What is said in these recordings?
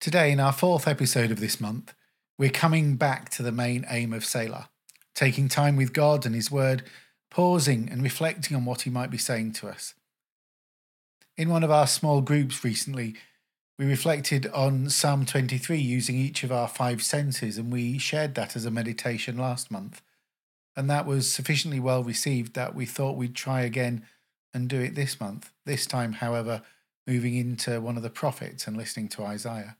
Today, in our fourth episode of this month, we're coming back to the main aim of Selah, taking time with God and His Word, pausing and reflecting on what He might be saying to us. In one of our small groups recently, we reflected on Psalm 23 using each of our five senses, and we shared that as a meditation last month. And that was sufficiently well received that we thought we'd try again and do it this month. This time, however, moving into one of the prophets and listening to Isaiah.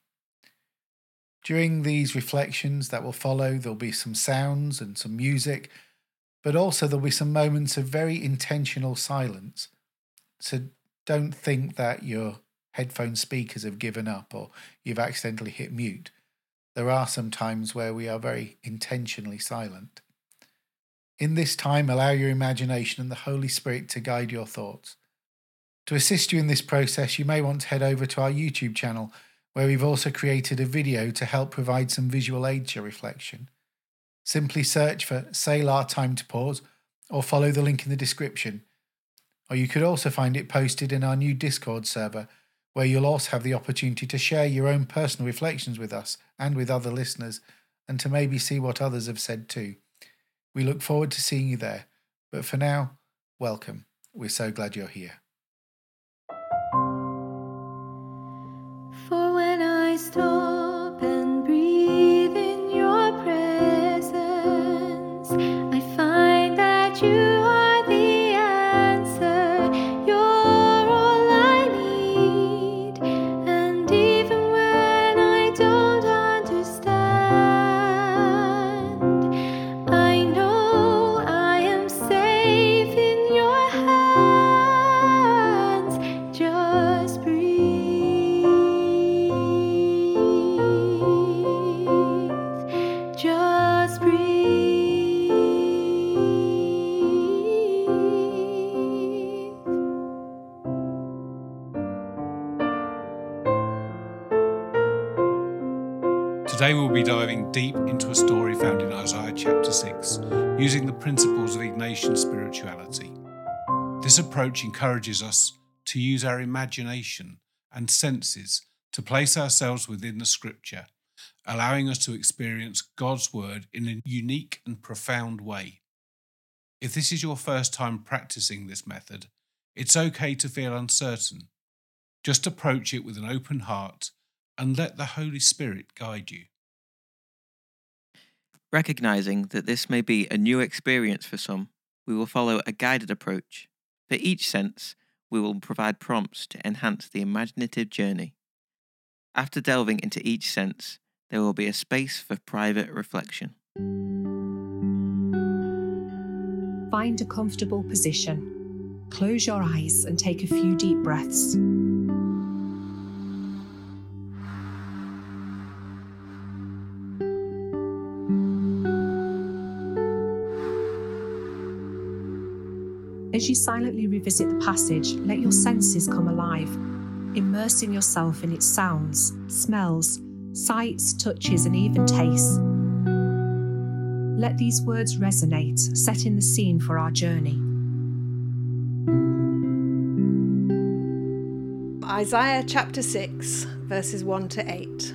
During these reflections that will follow, there'll be some sounds and some music, but also there'll be some moments of very intentional silence. So don't think that your headphone speakers have given up or you've accidentally hit mute. There are some times where we are very intentionally silent. In this time, allow your imagination and the Holy Spirit to guide your thoughts. To assist you in this process, you may want to head over to our YouTube channel where we've also created a video to help provide some visual aid to your reflection. Simply search for Selah Time to Pause or follow the link in the description. Or you could also find it posted in our new Discord server, where you'll also have the opportunity to share your own personal reflections with us and with other listeners, and to maybe see what others have said too. We look forward to seeing you there. But for now, welcome. We're so glad you're here. Today we'll be diving deep into a story found in Isaiah chapter 6, using the principles of Ignatian spirituality. This approach encourages us to use our imagination and senses to place ourselves within the scripture, allowing us to experience God's word in a unique and profound way. If this is your first time practicing this method, it's okay to feel uncertain. Just approach it with an open heart and let the Holy Spirit guide you. Recognizing that this may be a new experience for some, we will follow a guided approach. For each sense, we will provide prompts to enhance the imaginative journey. After delving into each sense, there will be a space for private reflection. Find a comfortable position. Close your eyes and take a few deep breaths. As you silently revisit the passage, let your senses come alive, immersing yourself in its sounds, smells, sights, touches, and even tastes. Let these words resonate, setting the scene for our journey. Isaiah chapter 6, verses 1 to 8.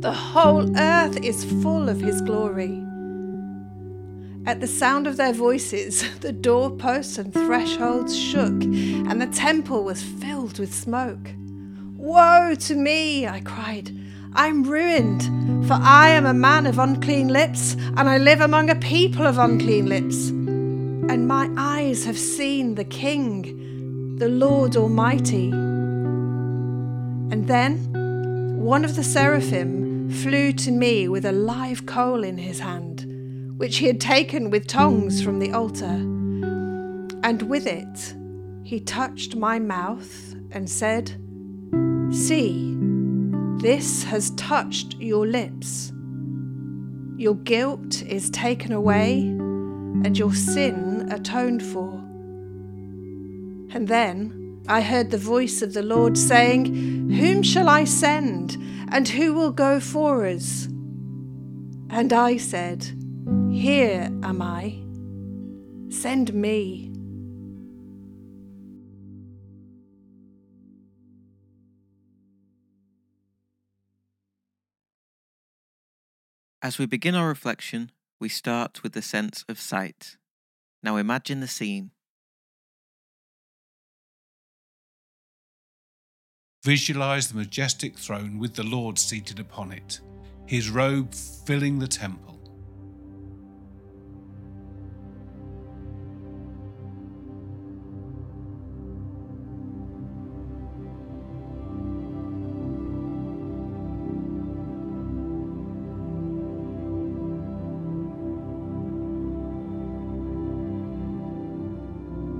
The whole earth is full of his glory. At the sound of their voices, the doorposts and thresholds shook, and the temple was filled with smoke. Woe to me, I cried. I'm ruined, for I am a man of unclean lips, and I live among a people of unclean lips. And my eyes have seen the King, the Lord Almighty. And then one of the seraphim flew to me with a live coal in his hand, which he had taken with tongs from the altar. And with it he touched my mouth and said, See, this has touched your lips. Your guilt is taken away and your sin atoned for. And then I heard the voice of the Lord saying, Whom shall I send, and who will go for us? And I said, Here am I. Send me. As we begin our reflection, we start with the sense of sight. Now imagine the scene. Visualize the majestic throne with the Lord seated upon it, his robe filling the temple.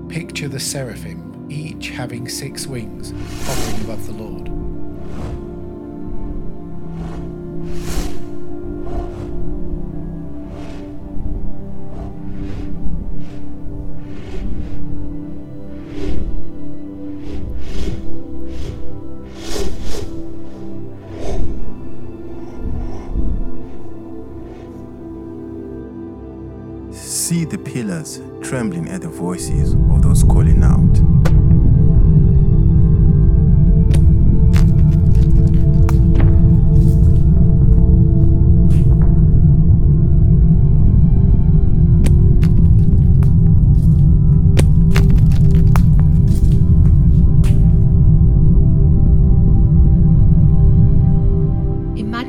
Picture the seraphim, each having six wings, hovering above the Lord. See the pillars trembling at the voices of those calling out.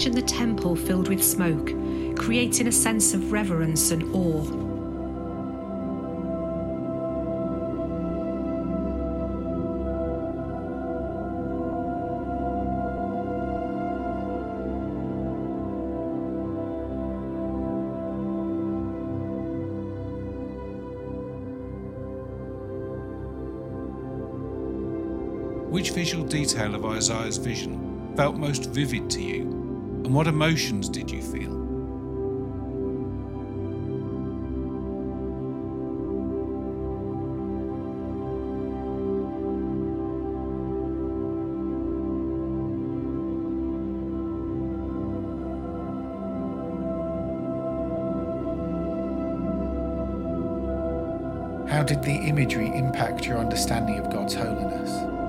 Imagine the temple filled with smoke, creating a sense of reverence and awe. Which visual detail of Isaiah's vision felt most vivid to you, and what emotions did you feel? How did the imagery impact your understanding of God's holiness?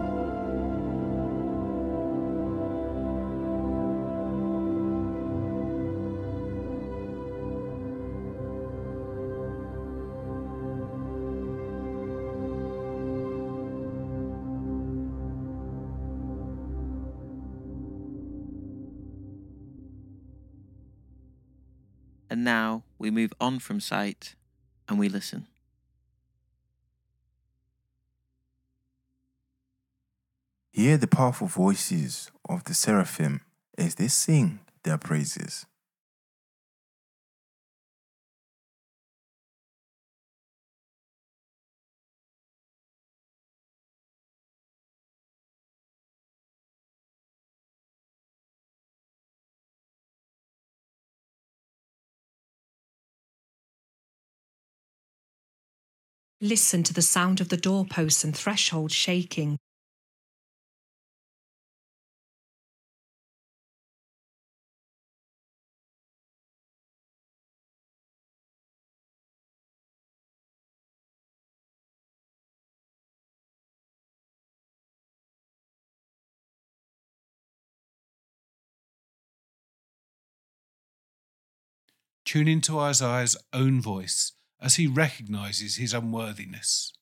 Move on from sight and we listen. Hear the powerful voices of the seraphim as they sing their praises. Listen to the sound of the doorposts and threshold shaking. Tune into Isaiah's own voice as he recognizes his unworthiness.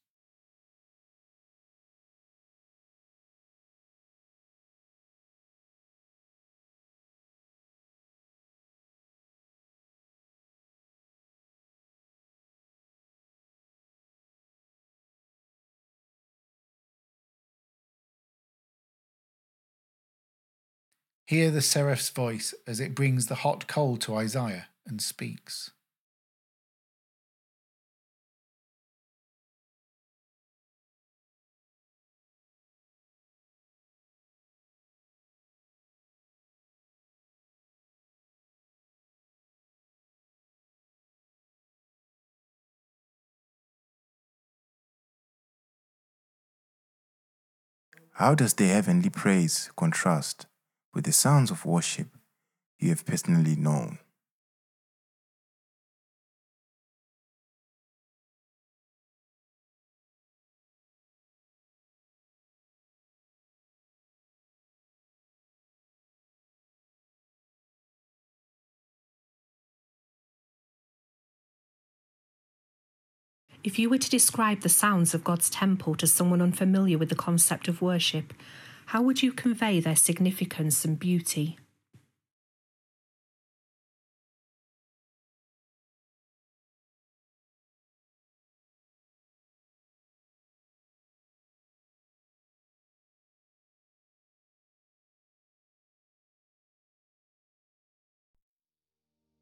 Hear the seraph's voice as it brings the hot coal to Isaiah and speaks. How does the heavenly praise contrast with the sounds of worship you have personally known? If you were to describe the sounds of God's temple to someone unfamiliar with the concept of worship, how would you convey their significance and beauty?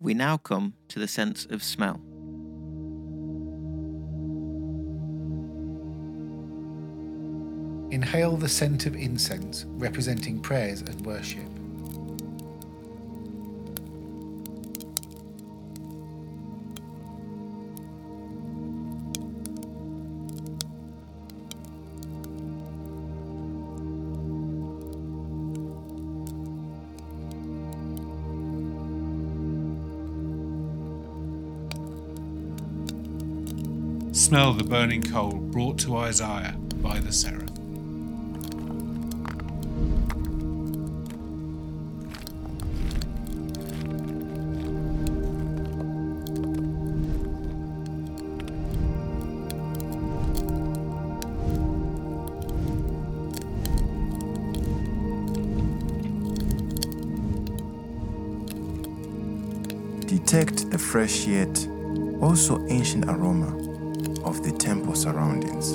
We now come to the sense of smell. Inhale the scent of incense, representing prayers and worship. Smell the burning coal brought to Isaiah by the seraph. Detect the fresh yet also ancient aroma of the temple surroundings.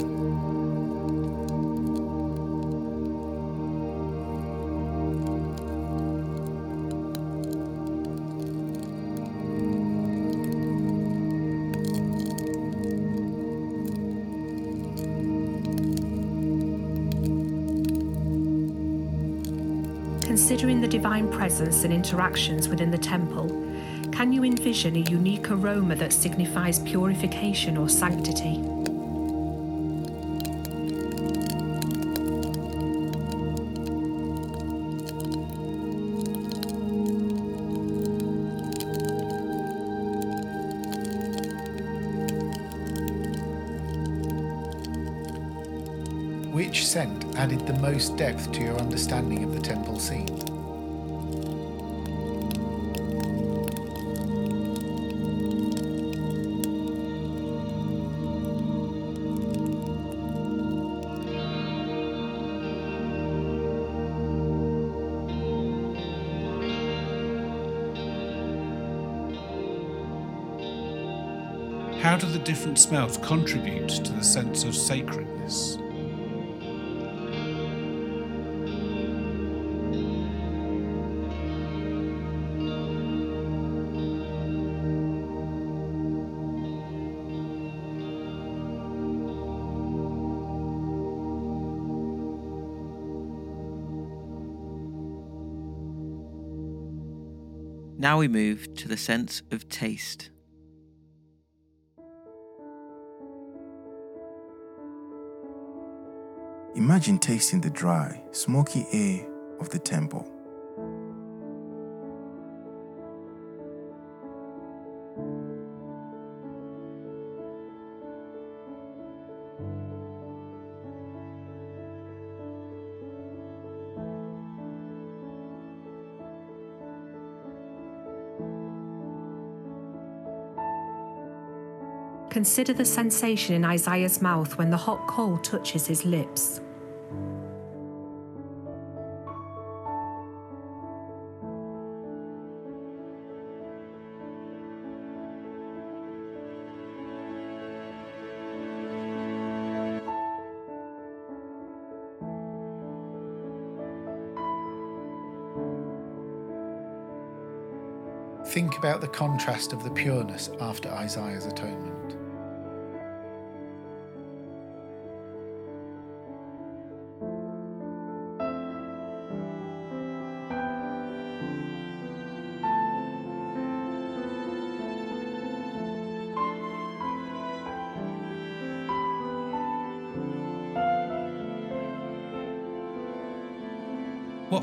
Considering the divine presence and interactions within the temple, can you envision a unique aroma that signifies purification or sanctity? Which scent added the most depth to your understanding of the temple scene? How do the different smells contribute to the sense of sacredness? Now we move to the sense of taste. Imagine tasting the dry, smoky air of the temple. Consider the sensation in Isaiah's mouth when the hot coal touches his lips. Think about the contrast of the pureness after Isaiah's atonement.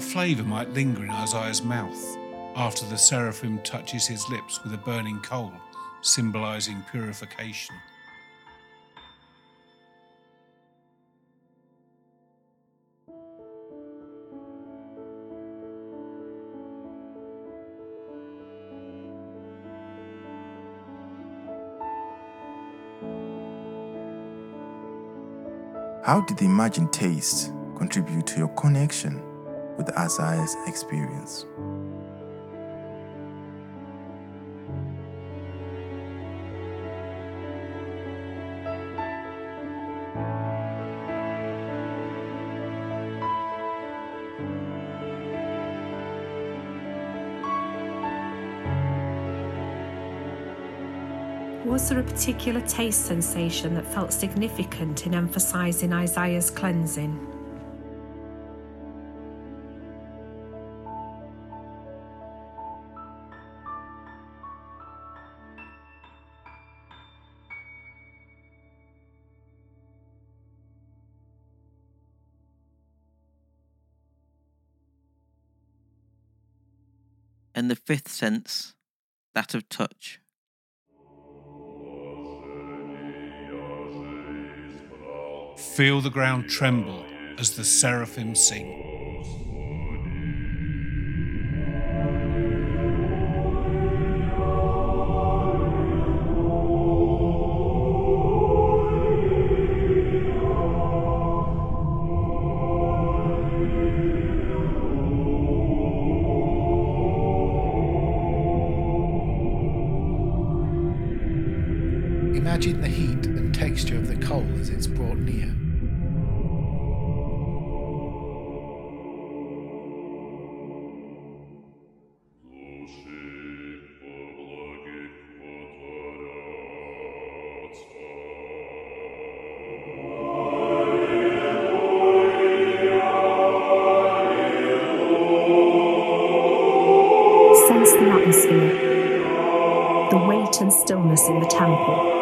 What flavour might linger in Isaiah's mouth after the seraphim touches his lips with a burning coal, symbolising purification? How did the imagined taste contribute to your connection with Isaiah's experience? Was there a particular taste sensation that felt significant in emphasizing Isaiah's cleansing? Fifth sense, that of touch. Feel the ground tremble as the seraphim sing. Stillness in the temple.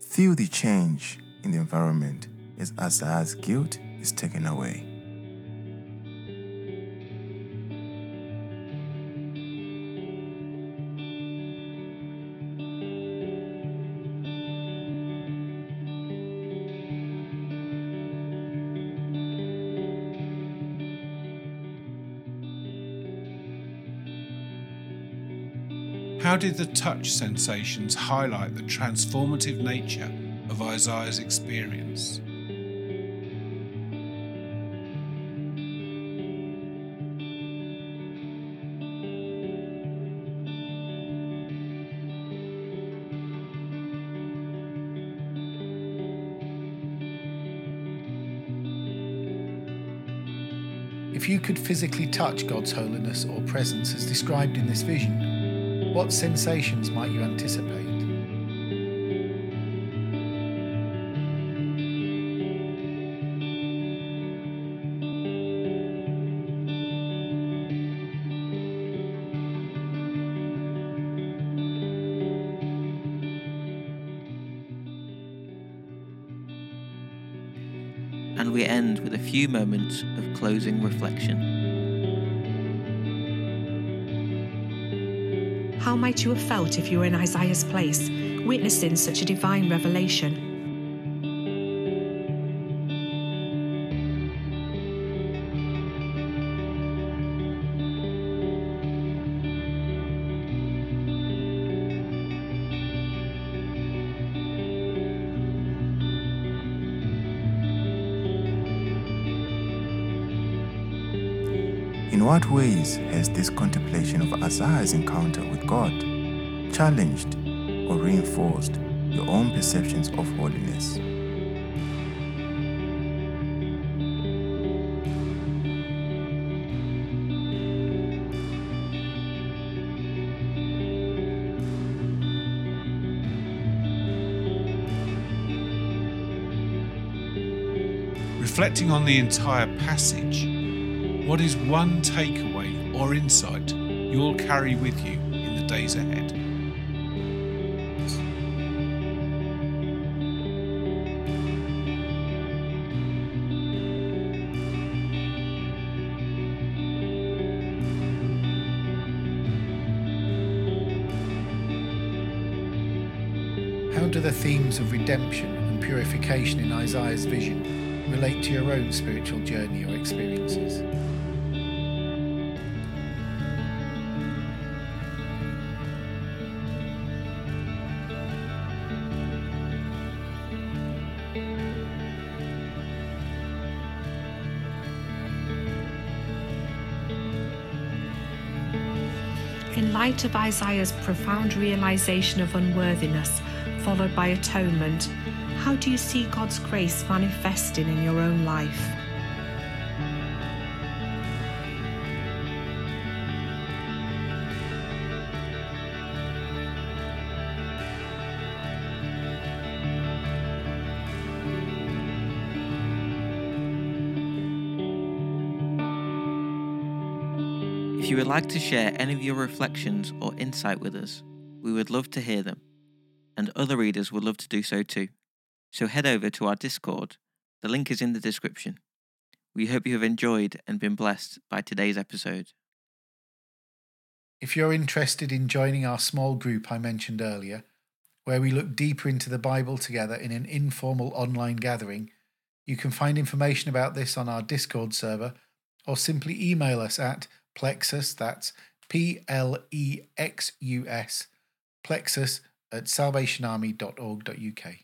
Feel the change in the environment as Isaiah's guilt is taken away. How did the touch sensations highlight the transformative nature of Isaiah's experience? If you could physically touch God's holiness or presence as described in this vision, what sensations might you anticipate? And we end with a few moments of closing reflection. How might you have felt if you were in Isaiah's place, witnessing such a divine revelation? In what ways has this contemplation of Isaiah's encounter with God challenged or reinforced your own perceptions of holiness? Reflecting on the entire passage, what is one takeaway or insight you'll carry with you in the days ahead? How do the themes of redemption and purification in Isaiah's vision relate to your own spiritual journey or experiences? Light of Isaiah's profound realization of unworthiness, followed by atonement, how do you see God's grace manifesting in your own life? If you would like to share any of your reflections or insight with us, we would love to hear them, and other readers would love to do so too. So head over to our Discord. The link is in the description. We hope you have enjoyed and been blessed by today's episode. If you're interested in joining our small group I mentioned earlier, where we look deeper into the Bible together in an informal online gathering, you can find information about this on our Discord server or simply email us at plexus, that's P L E X U S, plexus at salvationarmy.org.uk.